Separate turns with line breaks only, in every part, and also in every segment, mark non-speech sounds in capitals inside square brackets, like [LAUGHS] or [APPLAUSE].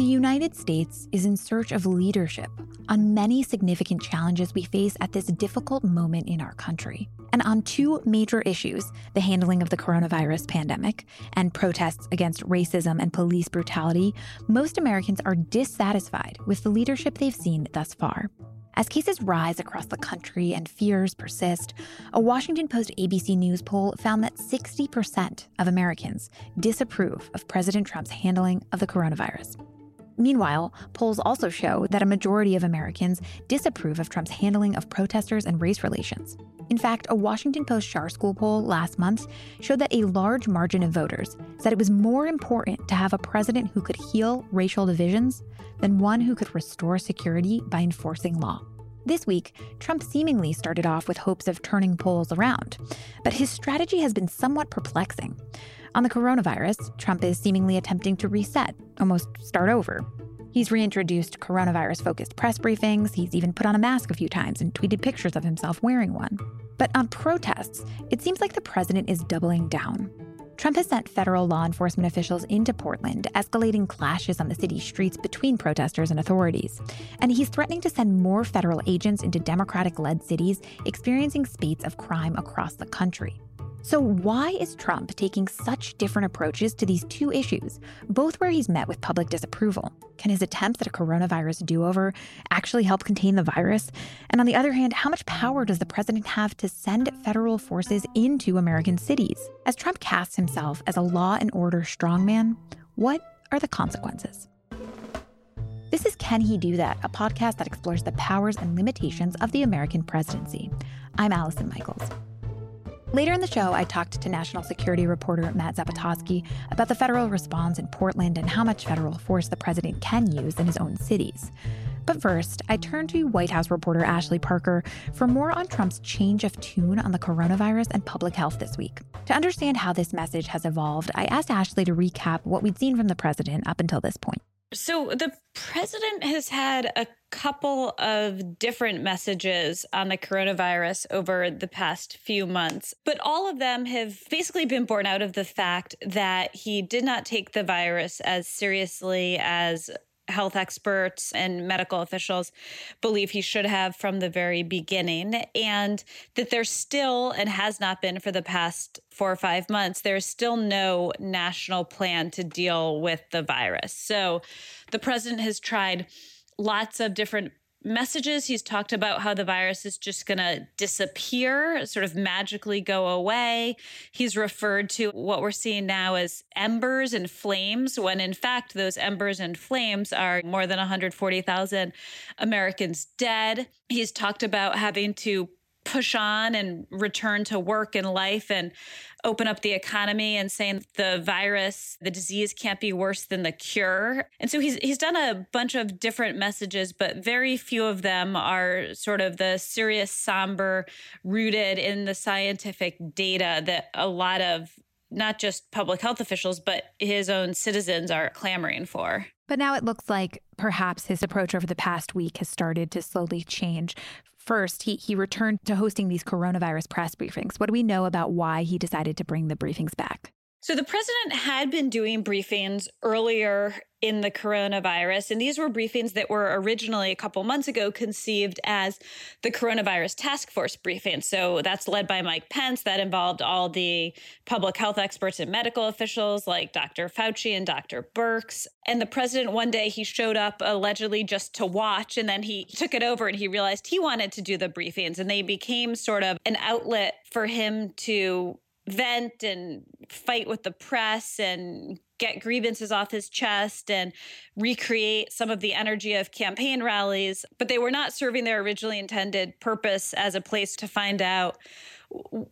The United States is in search of leadership on many significant challenges we face at this difficult moment in our country. And on two major issues the handling of the coronavirus pandemic and protests against racism and police brutality most Americans are dissatisfied with the leadership they've seen thus far. As cases rise across the country and fears persist, a Washington Post ABC News poll found that 60% of Americans disapprove of President Trump's handling of the coronavirus. Meanwhile, polls also show that a majority of Americans disapprove of Trump's handling of protesters and race relations. In fact, a Washington Post Schar School poll last month showed that a large margin of voters said it was more important to have a president who could heal racial divisions than one who could restore security by enforcing law. This week, Trump seemingly started off with hopes of turning polls around, but his strategy has been somewhat perplexing. On the coronavirus, Trump is seemingly attempting to reset, almost start over. He's reintroduced coronavirus focused press briefings, he's even put on a mask a few times and tweeted pictures of himself wearing one. But on protests, it seems like the president is doubling down. Trump has sent federal law enforcement officials into Portland, escalating clashes on the city's streets between protesters and authorities. And he's threatening to send more federal agents into Democratic led cities experiencing spates of crime across the country. So, why is Trump taking such different approaches to these two issues, both where he's met with public disapproval? Can his attempts at a coronavirus do over actually help contain the virus? And on the other hand, how much power does the president have to send federal forces into American cities? As Trump casts himself as a law and order strongman, what are the consequences? This is Can He Do That, a podcast that explores the powers and limitations of the American presidency. I'm Allison Michaels. Later in the show, I talked to national security reporter Matt Zapotosky about the federal response in Portland and how much federal force the president can use in his own cities. But first, I turned to White House reporter Ashley Parker for more on Trump's change of tune on the coronavirus and public health this week. To understand how this message has evolved, I asked Ashley to recap what we'd seen from the president up until this point.
So the president has had a couple of different messages on the coronavirus over the past few months, but all of them have basically been born out of the fact that he did not take the virus as seriously as health experts and medical officials believe he should have from the very beginning, and that there's still, and has not been for the past four or five months, there's still no national plan to deal with the virus. So the president has tried lots of different messages. He's talked about how the virus is just going to disappear, sort of magically go away. He's referred to what we're seeing now as embers and flames, when in fact, those embers and flames are more than 140,000 Americans dead. He's talked about having to push on and return to work and life and open up the economy and saying the virus, the disease can't be worse than the cure. And so he's he's done a bunch of different messages, but very few of them are sort of the serious, somber, rooted in the scientific data that a lot of not just public health officials, but his own citizens are clamoring for.
But now it looks like perhaps his approach over the past week has started to slowly change. First, he, he returned to hosting these coronavirus press briefings. What do we know about why he decided to bring the briefings back?
So the president had been doing briefings earlier in the coronavirus, and these were briefings that were originally a couple months ago conceived as the coronavirus task force briefing. So that's led by Mike Pence. That involved all the public health experts and medical officials like Dr. Fauci and Dr. Birx. And the president one day he showed up allegedly just to watch, and then he took it over and he realized he wanted to do the briefings, and they became sort of an outlet for him to vent and fight with the press and get grievances off his chest and recreate some of the energy of campaign rallies, but they were not serving their originally intended purpose as a place to find out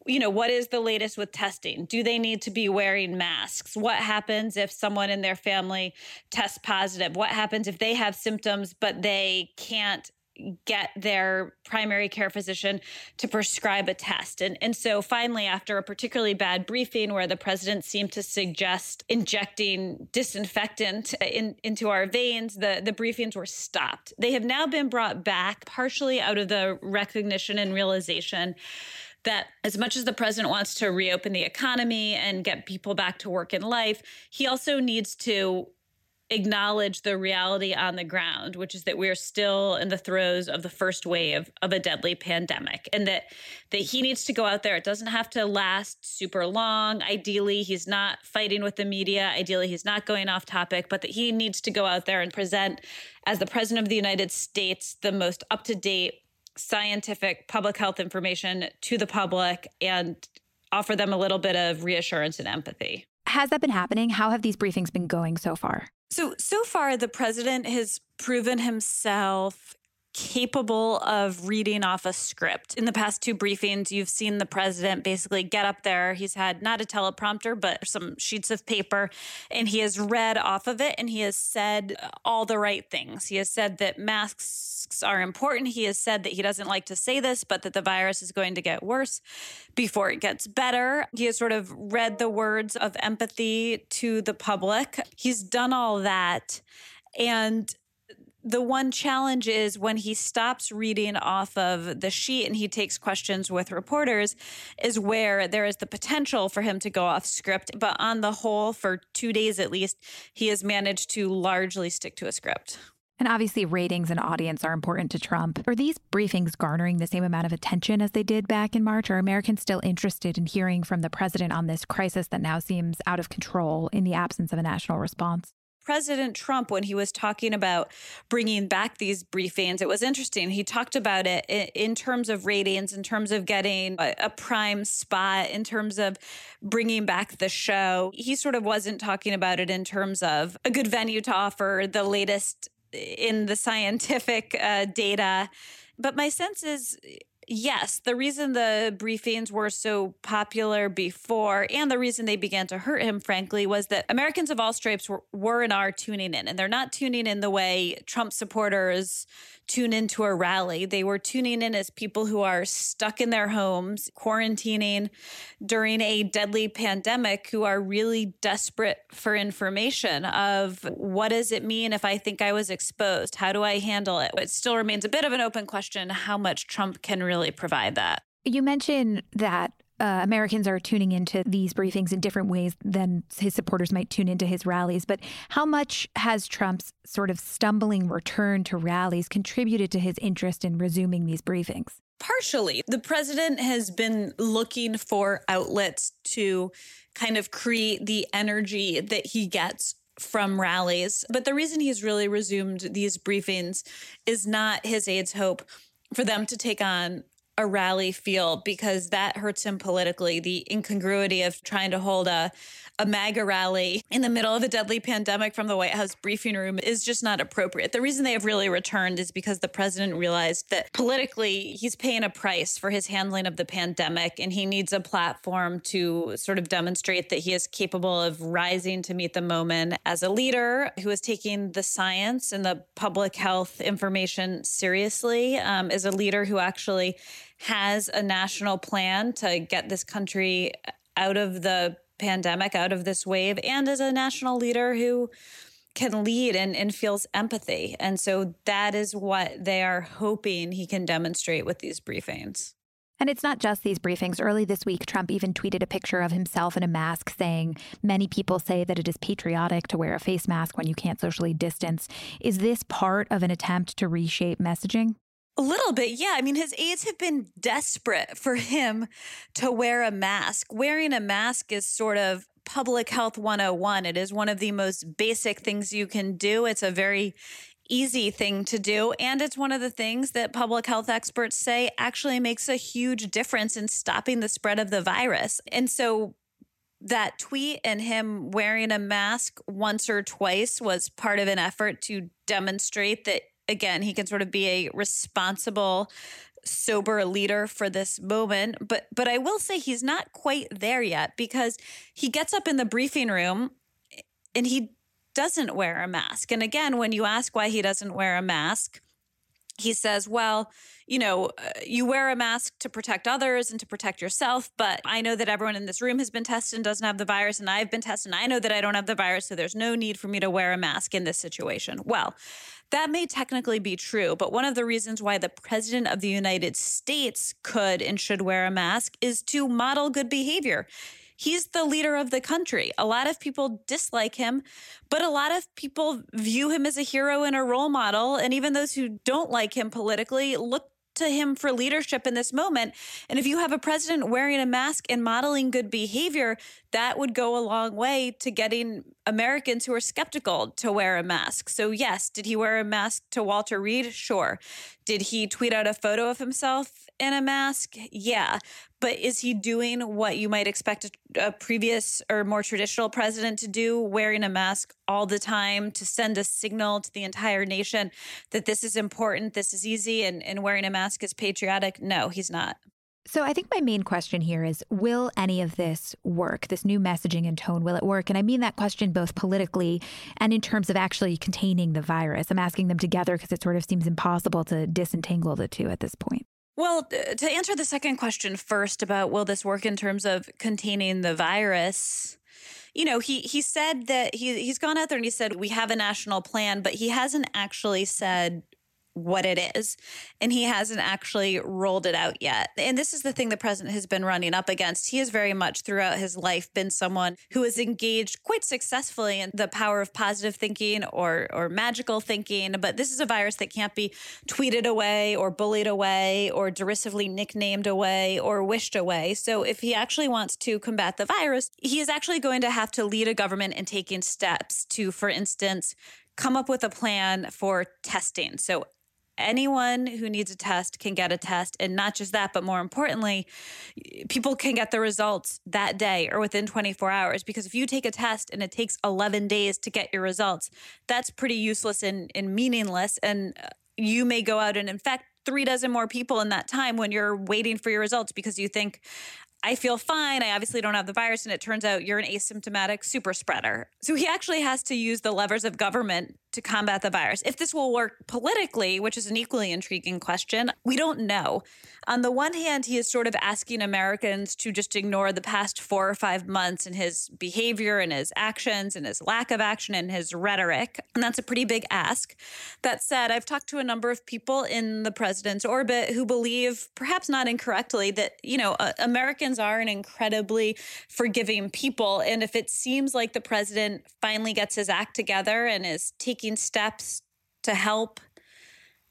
you know, what is the latest with testing? Do they need to be wearing masks? What happens if someone in their family tests positive? What happens if they have symptoms but they can't get their primary care physician to prescribe a test. And, and so finally, after a particularly bad briefing where the president seemed to suggest injecting disinfectant in, into our veins, the, the briefings were stopped. They have now been brought back partially out of the recognition and realization that as much as the president wants to reopen the economy and get people back to work and life, he also needs to acknowledge the reality on the ground, which is that we're still in the throes of the first wave of a deadly pandemic and that that he needs to go out there. It doesn't have to last super long. Ideally, he's not fighting with the media. Ideally, he's not going off topic, but that he needs to go out there and present as the president of the United States the most up-to-date scientific public health information to the public and offer them a little bit of reassurance and empathy.
Has that been happening? How have these briefings been going so far?
So, so far, the president has proven himself capable of reading off a script. In the past two briefings, you've seen the president basically get up there. He's had not a teleprompter, but some sheets of paper, and he has read off of it and he has said all the right things. He has said that masks are important. He has said that he doesn't like to say this, but that the virus is going to get worse before it gets better. He has sort of read the words of empathy to the public. He's done all that. And the one challenge is when he stops reading off of the sheet and he takes questions with reporters is where there is the potential for him to go off script but on the whole for 2 days at least he has managed to largely stick to a script
and obviously, ratings and audience are important to Trump. Are these briefings garnering the same amount of attention as they did back in March? Are Americans still interested in hearing from the president on this crisis that now seems out of control in the absence of a national response?
President Trump, when he was talking about bringing back these briefings, it was interesting. He talked about it in terms of ratings, in terms of getting a prime spot, in terms of bringing back the show. He sort of wasn't talking about it in terms of a good venue to offer the latest in the scientific uh, data. But my sense is Yes, the reason the briefings were so popular before and the reason they began to hurt him, frankly, was that Americans of all stripes were, were and are tuning in. And they're not tuning in the way Trump supporters tune into a rally. They were tuning in as people who are stuck in their homes, quarantining during a deadly pandemic, who are really desperate for information of what does it mean if I think I was exposed? How do I handle it? It still remains a bit of an open question how much Trump can really provide that.
You mentioned that uh, Americans are tuning into these briefings in different ways than his supporters might tune into his rallies. But how much has Trump's sort of stumbling return to rallies contributed to his interest in resuming these briefings?
Partially. The president has been looking for outlets to kind of create the energy that he gets from rallies. But the reason he's really resumed these briefings is not his aides' hope for them to take on a rally feel because that hurts him politically. The incongruity of trying to hold a, a MAGA rally in the middle of a deadly pandemic from the White House briefing room is just not appropriate. The reason they have really returned is because the president realized that politically he's paying a price for his handling of the pandemic and he needs a platform to sort of demonstrate that he is capable of rising to meet the moment as a leader who is taking the science and the public health information seriously, um, as a leader who actually has a national plan to get this country out of the pandemic, out of this wave, and as a national leader who can lead and, and feels empathy. And so that is what they are hoping he can demonstrate with these briefings.
And it's not just these briefings. Early this week, Trump even tweeted a picture of himself in a mask saying, Many people say that it is patriotic to wear a face mask when you can't socially distance. Is this part of an attempt to reshape messaging?
A little bit, yeah. I mean, his aides have been desperate for him to wear a mask. Wearing a mask is sort of public health 101. It is one of the most basic things you can do. It's a very easy thing to do. And it's one of the things that public health experts say actually makes a huge difference in stopping the spread of the virus. And so that tweet and him wearing a mask once or twice was part of an effort to demonstrate that again, he can sort of be a responsible sober leader for this moment, but but I will say he's not quite there yet because he gets up in the briefing room and he doesn't wear a mask. And again, when you ask why he doesn't wear a mask, he says, well, you know, uh, you wear a mask to protect others and to protect yourself. But I know that everyone in this room has been tested and doesn't have the virus, and I've been tested and I know that I don't have the virus. So there's no need for me to wear a mask in this situation. Well, that may technically be true, but one of the reasons why the president of the United States could and should wear a mask is to model good behavior he's the leader of the country. A lot of people dislike him, but a lot of people view him as a hero and a role model. And even those who don't like him politically look to him for leadership in this moment. And if you have a president wearing a mask and modeling good behavior, that would go a long way to getting Americans who are skeptical to wear a mask. So, yes, did he wear a mask to Walter Reed? Sure. Did he tweet out a photo of himself in a mask? Yeah. But is he doing what you might expect a, previous or more traditional president to do, wearing a mask all the time to send a signal to the entire nation that this is important, this is easy, and, and wearing a mask is patriotic? No, he's not.
So I think my main question here is will any of this work, this new messaging and tone, will it work? And I mean that question both politically and in terms of actually containing the virus. I'm asking them together because it sort of seems impossible to disentangle the two at this point.
Well, uh, to answer the second question first about will this work in terms of containing the virus? You know, he he said that he he's gone out there and he said we have a national plan, but he hasn't actually said what it is. And he hasn't actually rolled it out yet. And this is the thing the president has been running up against. He has very much throughout his life been someone who has engaged quite successfully in the power of positive thinking or or magical thinking. But this is a virus that can't be tweeted away or bullied away or derisively nicknamed away or wished away. So if he actually wants to combat the virus, he is actually going to have to lead a government in taking steps to, for instance, come up with a plan for testing. So anyone who needs a test can get a test. And not just that, but more importantly, people can get the results that day or within 24 hours. Because if you take a test and it takes 11 days to get your results, that's pretty useless and, and meaningless. And uh, you may go out and infect three dozen more people in that time when you're waiting for your results because you think I feel fine. I obviously don't have the virus. And it turns out you're an asymptomatic super spreader. So he actually has to use the levers of government to combat the virus. If this will work politically, which is an equally intriguing question, we don't know. On the one hand, he is sort of asking Americans to just ignore the past four or five months and his behavior and his actions and his lack of action and his rhetoric. And that's a pretty big ask. That said, I've talked to a number of people in the president's orbit who believe, perhaps not incorrectly, that, you know, uh, Americans are an incredibly forgiving people. And if it seems like the president finally gets his act together and is taking steps to help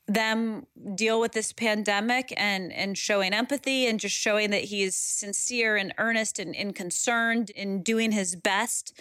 them deal with this pandemic and and showing empathy and just showing that he's sincere and earnest and, and concerned in doing his best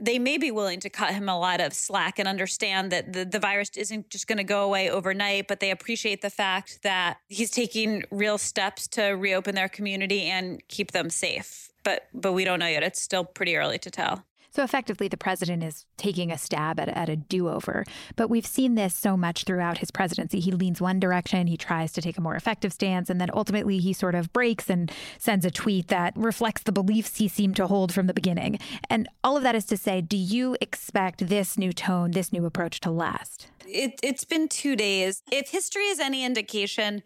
they may be willing to cut him a lot of slack and understand that the, the virus isn't just going to go away overnight, but they appreciate the fact that he's taking real steps to reopen their community and keep them safe. But but we don't know yet. It's still pretty early to tell.
So effectively, the president is taking a stab at, at a do over. But we've seen this so much throughout his presidency. He leans one direction, he tries to take a more effective stance, and then ultimately he sort of breaks and sends a tweet that reflects the beliefs he seemed to hold from the beginning. And all of that is to say, do you expect this new tone, this new approach to last?
It, it's been two days. If history is any indication,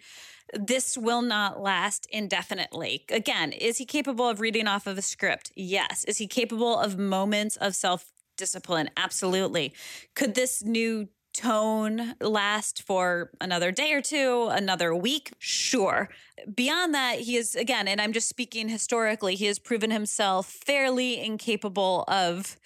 this will not last indefinitely. Again, is he capable of reading off of a script? Yes. Is he capable of moments of self discipline? Absolutely. Could this new tone last for another day or two, another week? Sure. Beyond that, he is, again, and I'm just speaking historically, he has proven himself fairly incapable of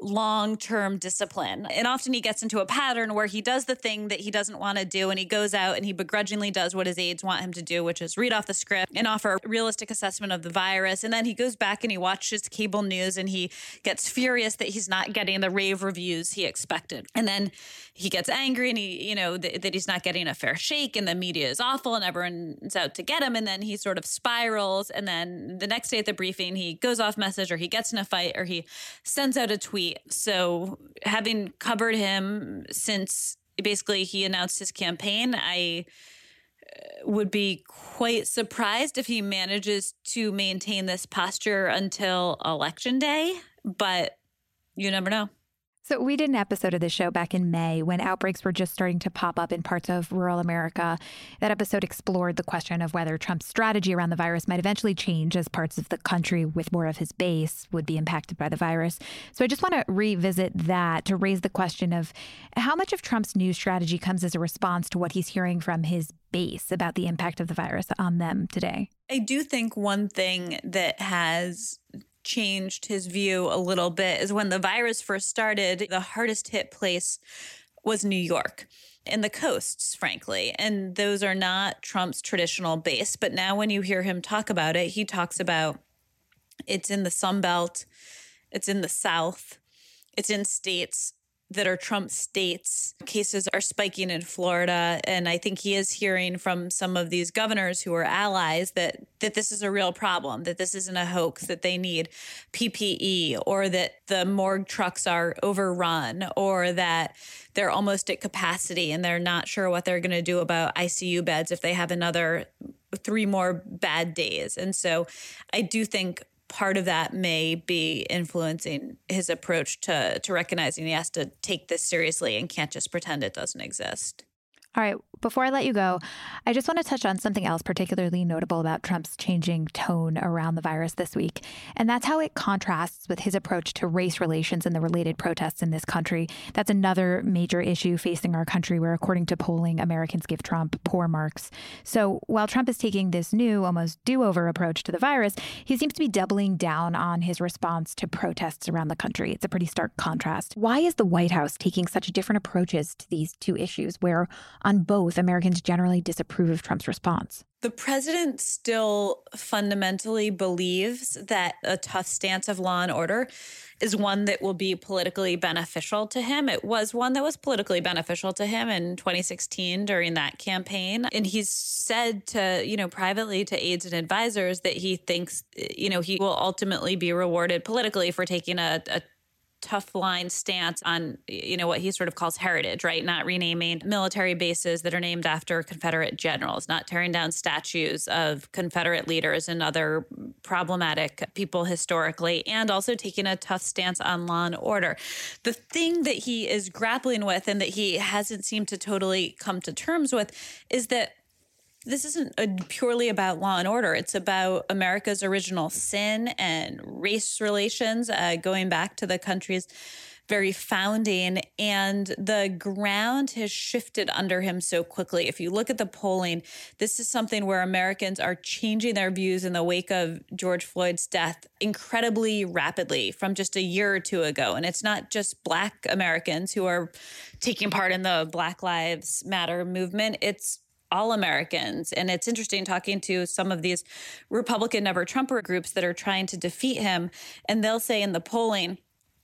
long term discipline. And often he gets into a pattern where he does the thing that he doesn't want to do and he goes out and he begrudgingly does what his aides want him to do, which is read off the script and offer a realistic assessment of the virus. And then he goes back and he watches cable news and he gets furious that he's not getting the rave reviews he expected. And then he gets angry and he, you know, th- that he's not getting a fair shake and the media is awful and everyone's out to get him. And then he sort of spirals. And then the next day at the briefing, he goes off message or he gets in a fight or he sends out a tweet. So having covered him since basically he announced his campaign, I uh, would be quite surprised if he manages to maintain this posture until election day, but you never know.
So, we did an episode of this show back in May when outbreaks were just starting to pop up in parts of rural America. That episode explored the question of whether Trump's strategy around the virus might eventually change as parts of the country with more of his base would be impacted by the virus. So, I just want to revisit that to raise the question of how much of Trump's new strategy comes as a response to what he's hearing from his base about the impact of the virus on them today.
I do think one thing that has changed his view a little bit is when the virus first started, the hardest hit place was New York and the coasts, frankly. And those are not Trump's traditional base. But now when you hear him talk about it, he talks about it's in the Sun Belt, it's in the South, it's in states that are Trump states. Cases are spiking in Florida. And I think he is hearing from some of these governors who are allies that, that this is a real problem, that this isn't a hoax, that they need PPE, or that the morgue trucks are overrun, or that they're almost at capacity and they're not sure what they're going to do about ICU beds if they have another three more bad days. And so I do think part of that may be influencing his approach to to recognizing he has to take this seriously and can't just pretend it doesn't exist.
All right, before I let you go, I just want to touch on something else particularly notable about Trump's changing tone around the virus this week. And that's how it contrasts with his approach to race relations and the related protests in this country. That's another major issue facing our country, where, according to polling, Americans give Trump poor marks. So while Trump is taking this new, almost do over approach to the virus, he seems to be doubling down on his response to protests around the country. It's a pretty stark contrast. Why is the White House taking such different approaches to these two issues, where on both, Americans generally disapprove of Trump's response.
The president still fundamentally believes that a tough stance of law and order is one that will be politically beneficial to him. It was one that was politically beneficial to him in 2016 during that campaign. And he's said to, you know, privately to aides and advisors that he thinks, you know, he will ultimately be rewarded politically for taking a, a tough line stance on you know what he sort of calls heritage right? Not renaming military bases that are named after confederate generals not tearing down statues of confederate leaders and other problematic people historically and also taking a tough stance on law and order. The thing that he is grappling with and that he hasn't seemed to totally come to terms with is that this isn't a, purely about law and order. It's about America's original sin and race relations, uh, going back to the country's very founding. And the ground has shifted under him so quickly. If you look at the polling, this is something where Americans are changing their views in the wake of George Floyd's death incredibly rapidly from just a year or two ago. And it's not just Black Americans who are taking part in the Black Lives Matter movement, it's all Americans. And it's interesting talking to some of these Republican never Trumper groups that are trying to defeat him. And they'll say in the polling,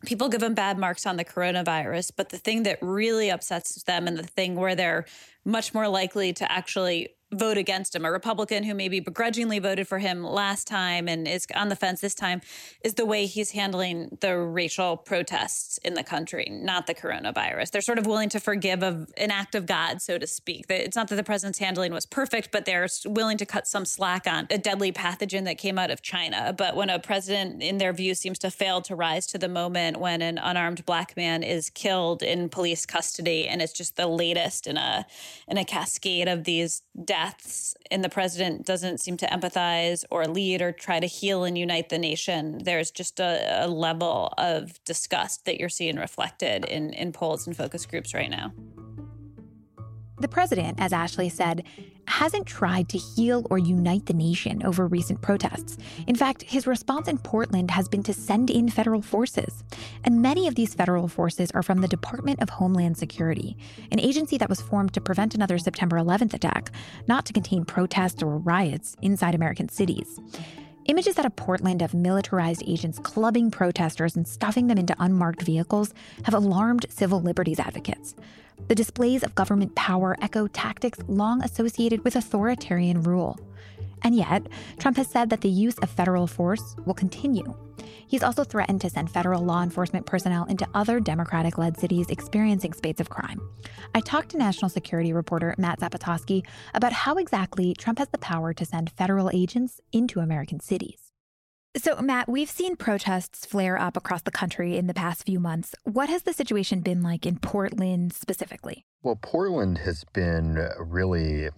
people give him bad marks on the coronavirus. But the thing that really upsets them and the thing where they're much more likely to actually vote against him. A Republican who maybe begrudgingly voted for him last time and is on the fence this time is the way he's handling the racial protests in the country, not the coronavirus. They're sort of willing to forgive of an act of God, so to speak. It's not that the president's handling was perfect, but they're willing to cut some slack on a deadly pathogen that came out of China. But when a president, in their view, seems to fail to rise to the moment when an unarmed black man is killed in police custody, and it's just the latest in a in a cascade of these deaths deaths and the president doesn't seem to empathize or lead or try to heal and unite the nation, there's just a, a level of disgust that you're seeing reflected in, in polls and focus groups right now.
The president, as Ashley said, hasn't tried to heal or unite the nation over recent protests. In fact, his response in Portland has been to send in federal forces. And many of these federal forces are from the Department of Homeland Security, an agency that was formed to prevent another September 11th attack, not to contain protests or riots inside American cities. Images out of Portland of militarized agents clubbing protesters and stuffing them into unmarked vehicles have alarmed civil liberties advocates. The displays of government power echo tactics long associated with authoritarian rule. And yet, Trump has said that the use of federal force will continue. He's also threatened to send federal law enforcement personnel into other Democratic led cities experiencing spates of crime. I talked to national security reporter Matt Zapotosky about how exactly Trump has the power to send federal agents into American cities. So, Matt, we've seen protests flare up across the country in the past few months. What has the situation been like in Portland specifically?
Well, Portland has been uh, really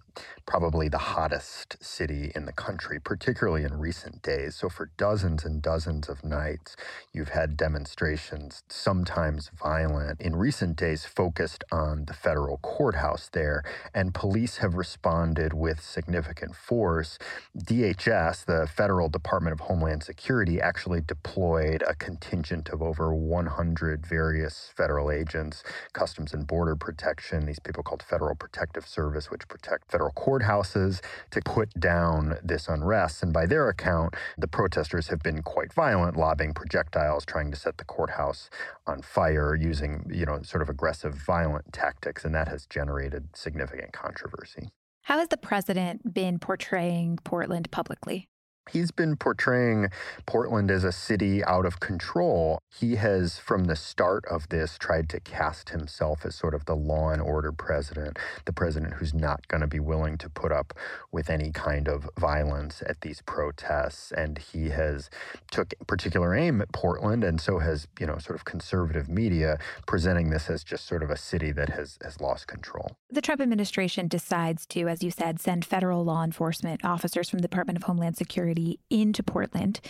probably the hottest city in the country, particularly in recent days. So, for dozens and dozens of nights, you've had demonstrations, sometimes violent, in recent days focused on the federal courthouse there. And police have responded with significant force. DHS, the Federal Department of Homeland Security, actually deployed a contingent of over 100 various federal agents, Customs and Border Protection these people called Federal Protective Service, which protect federal courthouses, to put down this unrest. And by their account, the protesters have been quite violent, lobbing projectiles, trying to set the courthouse on fire, using, you know, sort of aggressive, violent tactics. And that has generated significant controversy.
How has the president been portraying Portland publicly?
He's been portraying Portland as a city out of control. He has, from the start of this, tried to cast himself as sort of the law and order president, the president who's not going to be willing to put up with any kind of violence at these protests. And he has took particular aim at Portland, and so has, you know, sort of conservative media presenting this as just sort of a city that has, has lost control.
The Trump administration decides to, as you said, send federal law enforcement officers from the Department of Homeland Security into Portland.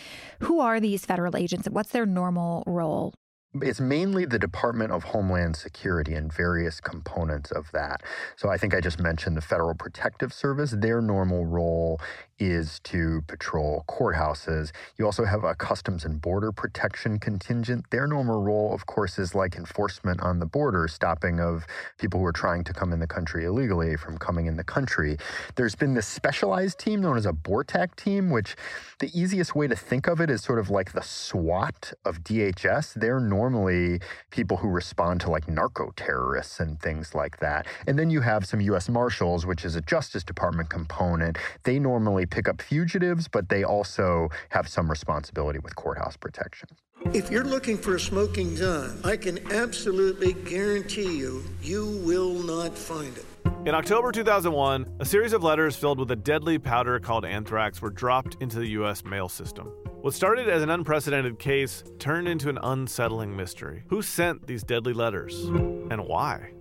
Who are these federal agents and what's their normal role?
It's mainly the Department of Homeland Security and various components of that. So I think I just mentioned the Federal Protective Service. Their normal role is to patrol courthouses. You also have a Customs and Border Protection contingent. Their normal role, of course, is like enforcement on the border, stopping of people who are trying to come in the country illegally from coming in the country. There's been this specialized team known as a BORTAC team, which the easiest way to think of it is sort of like the SWAT of DHS. They're normally people who respond to like narco terrorists and things like that. And then you have some U.S. Marshals, which is a Justice Department component. They normally pick up fugitives, but they also have some responsibility with courthouse protection.
If you're looking for a smoking gun, I can absolutely guarantee you, you will not find it.
In October 2001, a series of letters filled with a deadly powder called anthrax were dropped into the U.S. mail system. What started as an unprecedented case turned into an unsettling mystery. Who sent these deadly letters? And why?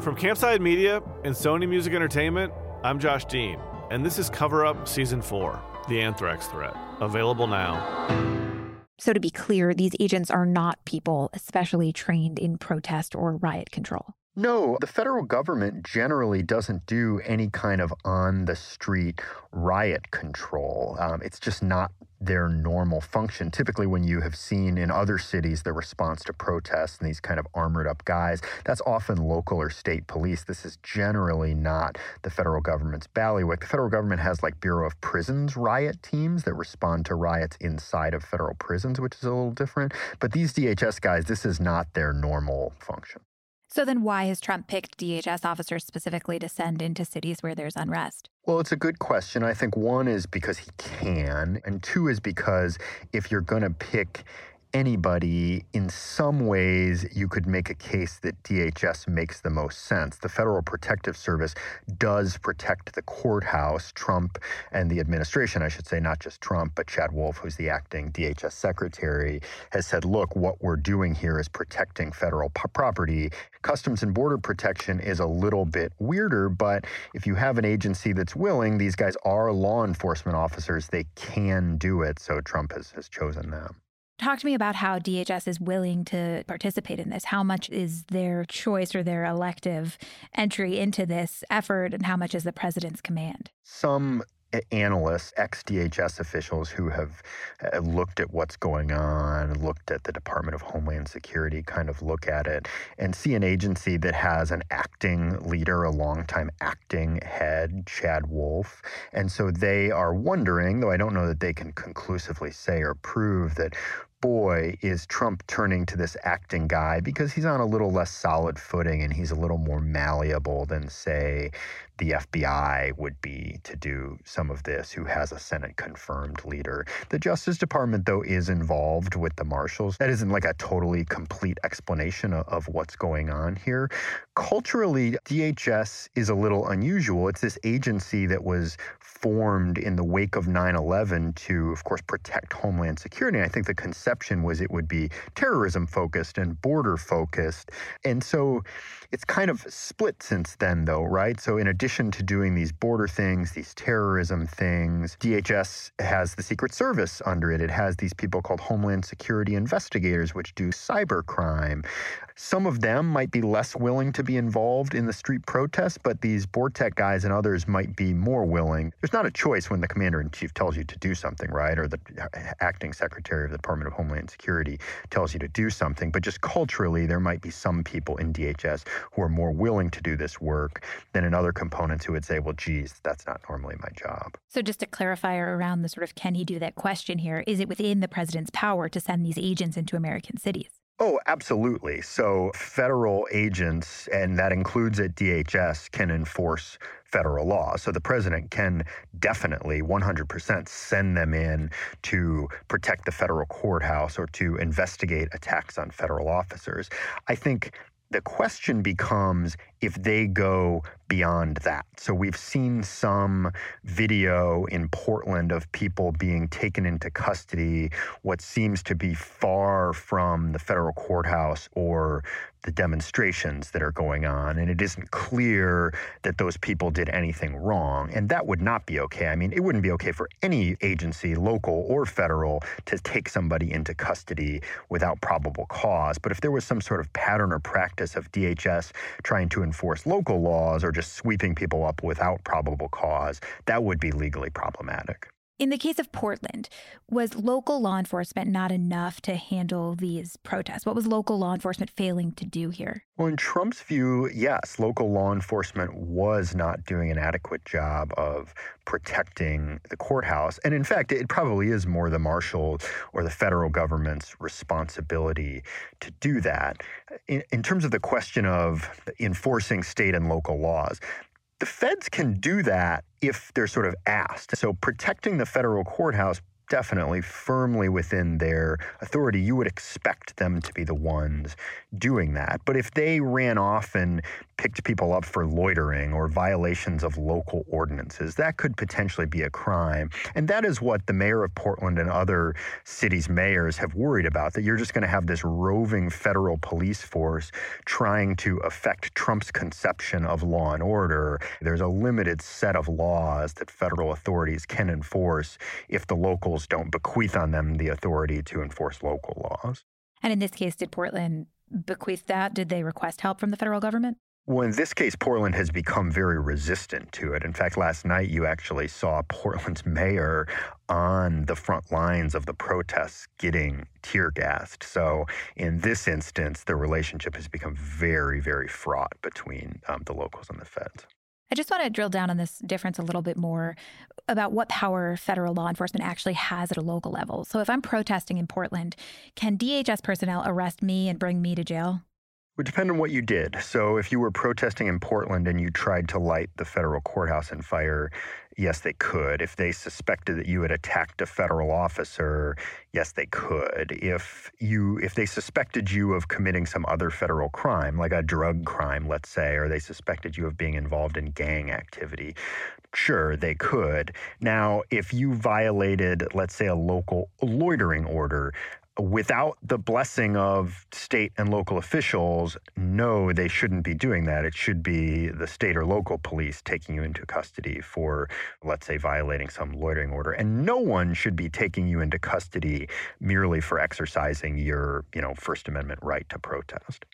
From Campside Media and Sony Music Entertainment, I'm Josh Dean and this is Cover Up Season 4 The Anthrax Threat. Available now.
So, to be clear, these agents are not people especially trained in protest or riot control.
No, the federal government generally doesn't do any kind of on the street riot control. Um, it's just not their normal function. Typically, when you have seen in other cities the response to protests and these kind of armored up guys, that's often local or state police. This is generally not the federal government's ballywick. The federal government has like Bureau of Prisons riot teams that respond to riots inside of federal prisons, which is a little different. But these DHS guys, this is not their normal function.
So then, why has Trump picked DHS officers specifically to send into cities where there's unrest?
Well, it's a good question. I think one is because he can, and two is because if you're going to pick anybody, in some ways, you could make a case that DHS makes the most sense. The Federal Protective Service does protect the courthouse. Trump and the administration, I should say, not just Trump, but Chad Wolf, who's the acting DHS secretary, has said, look, what we're doing here is protecting federal p- property. Customs and Border Protection is a little bit weirder, but if you have an agency that's willing, these guys are law enforcement officers, they can do it. So Trump has, has chosen them.
Talk to me about how DHS is willing to participate in this. How much is their choice or their elective entry into this effort, and how much is the president's command?
Some analysts, ex DHS officials who have uh, looked at what's going on, looked at the Department of Homeland Security, kind of look at it and see an agency that has an acting leader, a longtime acting head, Chad Wolf. And so they are wondering, though I don't know that they can conclusively say or prove that boy, is Trump turning to this acting guy because he's on a little less solid footing and he's a little more malleable than, say, the FBI would be to do some of this, who has a Senate confirmed leader. The Justice Department, though, is involved with the marshals. That isn't like a totally complete explanation of, of what's going on here. Culturally, DHS is a little unusual. It's this agency that was formed in the wake of 9 11 to, of course, protect Homeland Security. I think the conception was it would be terrorism focused and border focused. And so it's kind of split since then, though, right? So, in addition to doing these border things, these terrorism things, DHS has the Secret Service under it. It has these people called Homeland Security investigators, which do cyber crime. Some of them might be less willing to be involved in the street protests, but these BORTAC guys and others might be more willing. There's not a choice when the commander in chief tells you to do something, right? Or the uh, acting secretary of the Department of Homeland Security tells you to do something. But just culturally, there might be some people in DHS who are more willing to do this work than in other components who would say, well, geez, that's not normally my job.
So, just to clarify around the sort of can he do that question here, is it within the president's power to send these agents into American cities?
Oh, absolutely. So, federal agents, and that includes at DHS, can enforce federal law. So, the president can definitely 100% send them in to protect the federal courthouse or to investigate attacks on federal officers. I think the question becomes if they go beyond that. So we've seen some video in Portland of people being taken into custody, what seems to be far from the federal courthouse or the demonstrations that are going on. And it isn't clear that those people did anything wrong. And that would not be okay. I mean, it wouldn't be okay for any agency, local or federal, to take somebody into custody without probable cause. But if there was some sort of pattern or practice of DHS trying to enforce local laws or just sweeping people up without probable cause, that would be legally problematic.
In the case of Portland, was local law enforcement not enough to handle these protests? What was local law enforcement failing to do here?
Well, in Trump's view, yes, local law enforcement was not doing an adequate job of protecting the courthouse. And in fact, it probably is more the marshal or the federal government's responsibility to do that. In, in terms of the question of enforcing state and local laws, the feds can do that if they're sort of asked. So protecting the federal courthouse definitely firmly within their authority. You would expect them to be the ones doing that. But if they ran off and picked people up for loitering or violations of local ordinances, that could potentially be a crime. And that is what the mayor of Portland and other cities' mayors have worried about that you're just going to have this roving federal police force trying to affect Trump's conception of law and order. There's a limited set of laws that federal authorities can enforce if the locals don't bequeath on them the authority to enforce local laws.
And in this case, did Portland bequeath that? Did they request help from the federal government?
Well, in this case, Portland has become very resistant to it. In fact, last night you actually saw [LAUGHS] Portland's mayor on the front lines of the protests getting tear gassed. So, in this instance, the relationship has become very, very fraught between um, the locals and the feds.
I just want to drill down on this difference a little bit more about what power federal law enforcement actually has at a local level. So, if I'm protesting in Portland, can DHS personnel arrest me and bring me to jail?
Would depend on what you did. So, if you were protesting in Portland and you tried to light the federal courthouse on fire, yes, they could. If they suspected that you had attacked a federal officer, yes, they could. If you if they suspected you of committing some other federal crime, like a drug crime, let's say, or they suspected you of being involved in gang activity, sure, they could. Now, if you violated, let's say, a local loitering order, without the blessing of state and local officials, no, they shouldn't be doing that. It should be the state or local police taking you into custody for, let's say, violating some loitering order. And no one should be taking you into custody merely for exercising your, you know, First Amendment right to protest.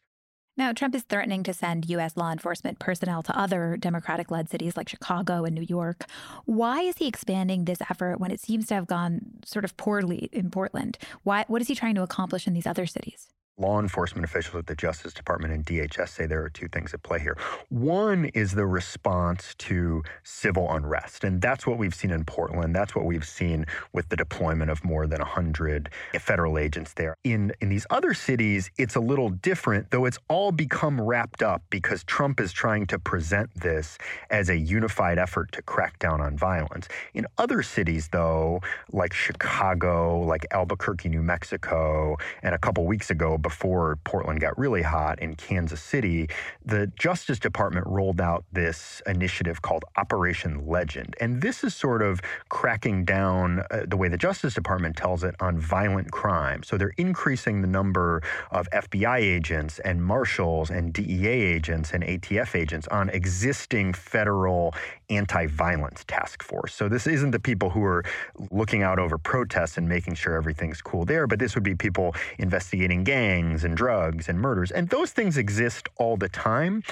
Now, Trump is threatening to send U.S. law enforcement personnel to other Democratic led cities like Chicago and New York. Why is he expanding this effort when it seems to have gone sort of poorly in Portland? Why, what is he trying to accomplish in these other cities?
Law enforcement officials at the Justice Department and DHS say there are two things at play here. One is the response to civil unrest, and that's what we've seen in Portland. That's what we've seen with the deployment of more than 100 federal agents there. In, in these other cities, it's a little different, though it's all become wrapped up because Trump is trying to present this as a unified effort to crack down on violence. In other cities, though, like Chicago, like Albuquerque, New Mexico, and a couple weeks ago, before Portland got really hot in Kansas City, the Justice Department rolled out this initiative called Operation Legend. And this is sort of cracking down, uh, the way the Justice Department tells it, on violent crime. So they're increasing the number of FBI agents and marshals and DEA agents and ATF agents on existing federal anti violence task force. So this isn't the people who are looking out over protests and making sure everything's cool there, but this would be people investigating gangs gangs and drugs and murders. And those things exist all the time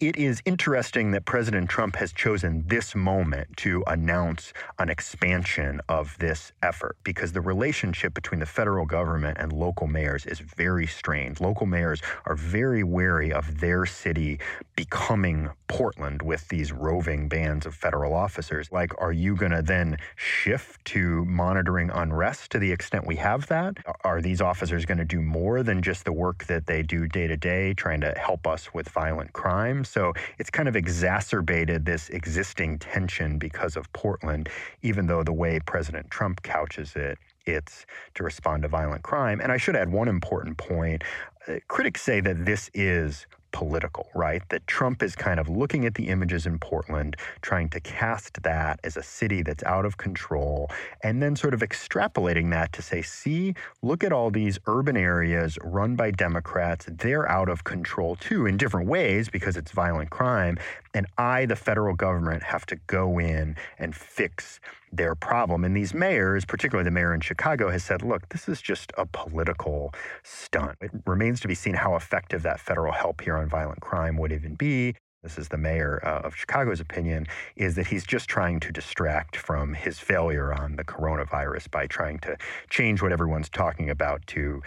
it is interesting that President Trump has chosen this moment to announce an expansion of this effort because the relationship between the federal government and local mayors is very strained. Local mayors are very wary of their city becoming Portland with these roving bands of federal officers. Like, are you going to then shift to monitoring unrest to the extent we have that? Are these officers going to do more than just the work that they do day to day, trying to help us with violent crimes? So it's kind of exacerbated this existing tension because of Portland, even though the way President Trump couches it, it's to respond to violent crime. And I should add one important point. Uh, critics say that this is political, right? That Trump is kind of looking at the images in Portland, trying to cast that as a city that's out of control, and then sort of extrapolating that to say, see, look at all these urban areas run by Democrats. They're out of control too in different ways because it's violent crime. And I, the federal government, have to go in and fix their problem. And these mayors, particularly the mayor in Chicago, has said, look, this is just a political stunt. It remains to be seen how effective that federal help here on violent crime would even be. This is the mayor uh, of Chicago's opinion, is that he's just trying to distract from his failure on the coronavirus by trying to change what everyone's talking about to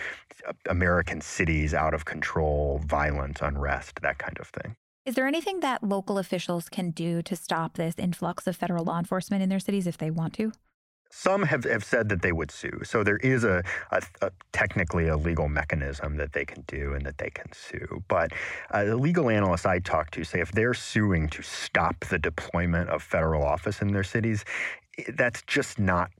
uh, American cities out of control, violence, unrest, that kind of thing.
Is there anything that local officials can do to stop this influx of federal law enforcement in their cities if they want to?
Some have, have said that they would sue. So there is a, a, a, technically a legal mechanism that they can do and that they can sue. But uh, the legal analysts I talk to say if they're suing to stop the deployment of federal office in their cities, that's just not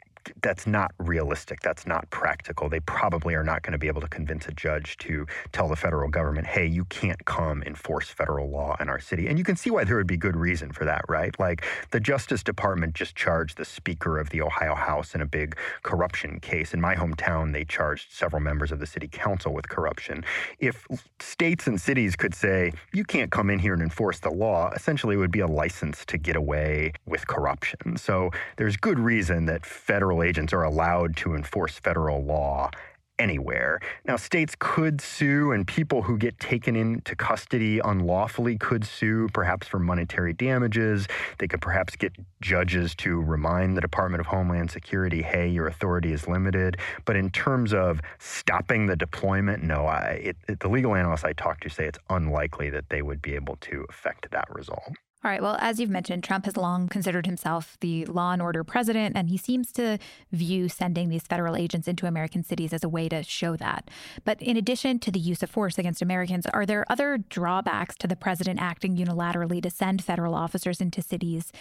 that's not realistic. That's not practical. They probably are not going to be able to convince a judge to tell the federal government, hey, you can't come enforce federal law in our city. And you can see why there would be good reason for that, right? Like the Justice Department just charged the Speaker of the Ohio House in a big corruption case. In my hometown, they charged several members of the city council with corruption. If states and cities could say, you can't come in here and enforce the law, essentially it would be a license to get away with corruption. So there's good reason that federal federal agents are allowed to enforce federal law anywhere. Now, states could sue, and people who get taken into custody unlawfully could sue, perhaps for monetary damages. They could perhaps get judges to remind the Department of Homeland Security, hey, your authority is limited. But in terms of stopping the deployment, no, I, it, it, the legal analysts I talked to say it's unlikely that they would be able to affect that result.
All right. Well, as you've mentioned, Trump has long considered himself the law and order president, and he seems to view sending these federal agents into American cities as a way to show that. But in addition to the use of force against Americans, are there other drawbacks to the president acting unilaterally to send federal officers into cities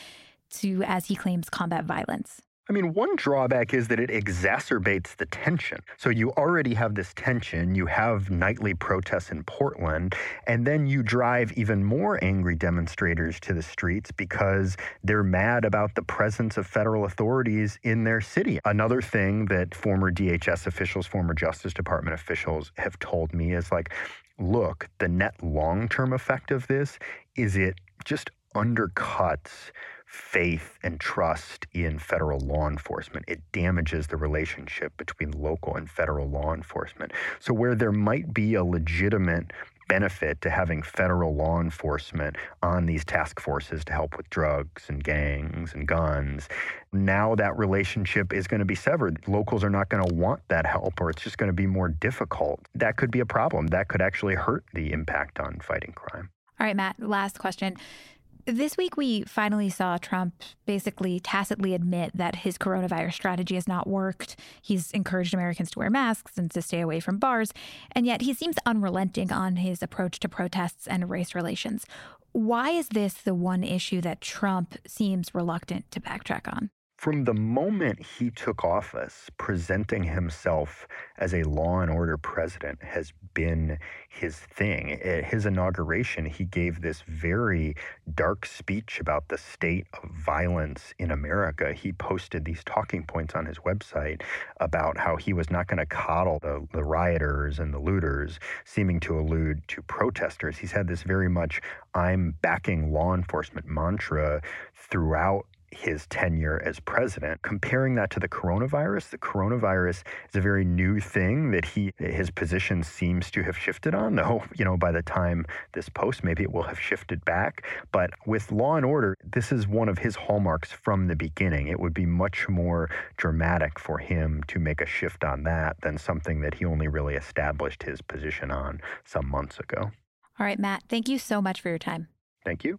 to, as he claims, combat violence?
I mean, one drawback is that it exacerbates the tension. So you already have this tension, you have nightly protests in Portland, and then you drive even more angry demonstrators to the streets because they're mad about the presence of federal authorities in their city. Another thing that former DHS officials, former Justice Department officials have told me is like, look, the net long term effect of this is it just undercuts faith and trust in federal law enforcement. It damages the relationship between local and federal law enforcement. So, where there might be a legitimate benefit to having federal law enforcement on these task forces to help with drugs and gangs and guns. Now that relationship is going to be severed. Locals are not going to want that help, or it's just going to be more difficult. That could be a problem. That could actually hurt the impact on fighting crime.
All right, Matt, last question. This week, we finally saw Trump basically tacitly admit that his coronavirus strategy has not worked. He's encouraged Americans to wear masks and to stay away from bars, and yet he seems unrelenting on his approach to protests and race relations. Why is this the one issue that Trump seems reluctant to backtrack on?
From the moment he took office, presenting himself as a law and order president has been his thing. At his inauguration, he gave this very dark speech about the state of violence in America. He posted these talking points on his website about how he was not going to coddle the, the rioters and the looters, seeming to allude to protesters. He's had this very much I'm backing law enforcement mantra throughout his tenure as president. Comparing that to the coronavirus, the coronavirus is a very new thing that he his position seems to have shifted on. Though [LAUGHS] you know, by the time this post, maybe it will have shifted back. But with Law and Order, this is one of his hallmarks from the beginning. It would be much more dramatic for him to make a shift on that than something that he only really established his position on some months ago.
All right, Matt. Thank you so much for your time.
Thank you.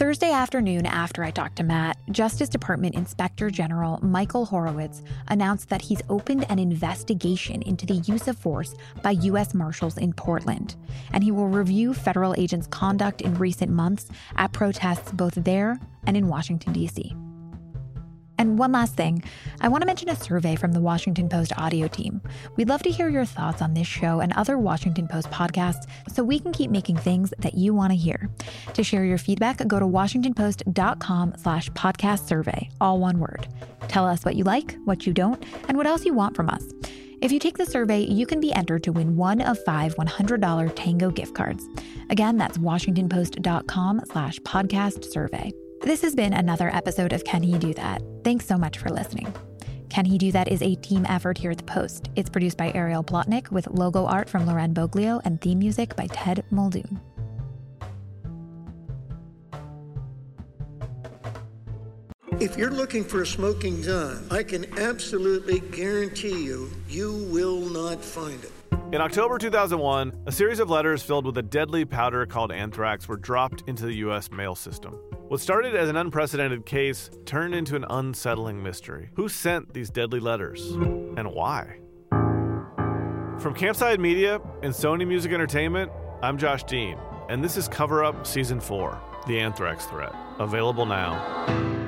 Thursday afternoon, after I talked to Matt, Justice Department Inspector General Michael Horowitz announced that he's opened an investigation into the use of force by U.S. Marshals in Portland, and he will review federal agents' conduct in recent months at protests both there and in Washington, D.C. And one last thing, I want to mention a survey from the Washington Post audio team. We'd love to hear your thoughts on this show and other Washington Post podcasts so we can keep making things that you want to hear. To share your feedback, go to washingtonpost.com slash podcast survey, all one word. Tell us what you like, what you don't, and what else you want from us. If you take the survey, you can be entered to win one of five $100 Tango gift cards. Again, that's washingtonpost.com slash podcast survey. This has been another episode of Can He Do That? Thanks so much for listening. Can He Do That is a team effort here at The Post. It's produced by Ariel Plotnick with logo art from Loren Boglio and theme music by Ted Muldoon.
If you're looking for a smoking gun, I can absolutely guarantee you, you will not find it.
In October 2001, a series of letters filled with a deadly powder called anthrax were dropped into the U.S. mail system. What started as an unprecedented case turned into an unsettling mystery. Who sent these deadly letters? And why? From Campside Media and Sony Music Entertainment, I'm Josh Dean, and this is Cover Up Season 4 The Anthrax Threat. Available now.